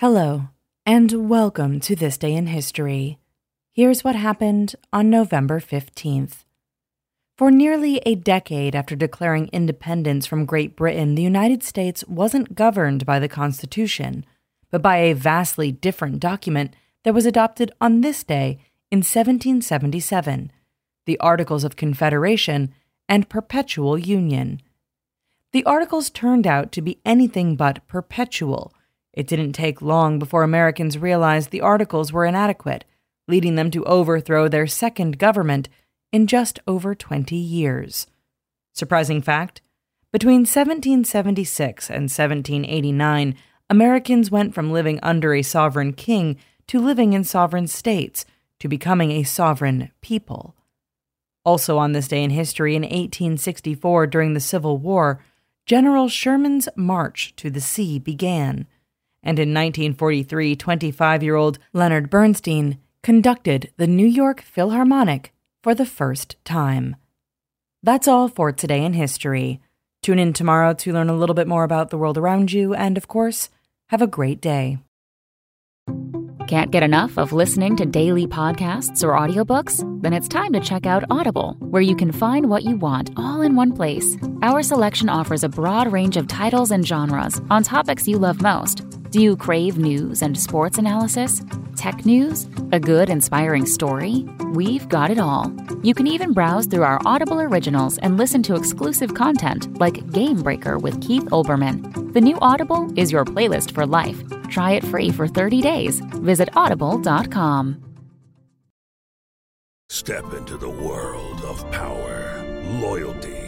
Hello, and welcome to This Day in History. Here's what happened on November 15th. For nearly a decade after declaring independence from Great Britain, the United States wasn't governed by the Constitution, but by a vastly different document that was adopted on this day in 1777 the Articles of Confederation and Perpetual Union. The Articles turned out to be anything but perpetual. It didn't take long before Americans realized the Articles were inadequate, leading them to overthrow their second government in just over 20 years. Surprising fact between 1776 and 1789, Americans went from living under a sovereign king to living in sovereign states to becoming a sovereign people. Also, on this day in history, in 1864, during the Civil War, General Sherman's March to the Sea began. And in 1943, 25 year old Leonard Bernstein conducted the New York Philharmonic for the first time. That's all for today in history. Tune in tomorrow to learn a little bit more about the world around you, and of course, have a great day. Can't get enough of listening to daily podcasts or audiobooks? Then it's time to check out Audible, where you can find what you want all in one place. Our selection offers a broad range of titles and genres on topics you love most. Do you crave news and sports analysis? Tech news? A good, inspiring story? We've got it all. You can even browse through our Audible originals and listen to exclusive content like Game Breaker with Keith Olbermann. The new Audible is your playlist for life. Try it free for 30 days. Visit audible.com. Step into the world of power, loyalty,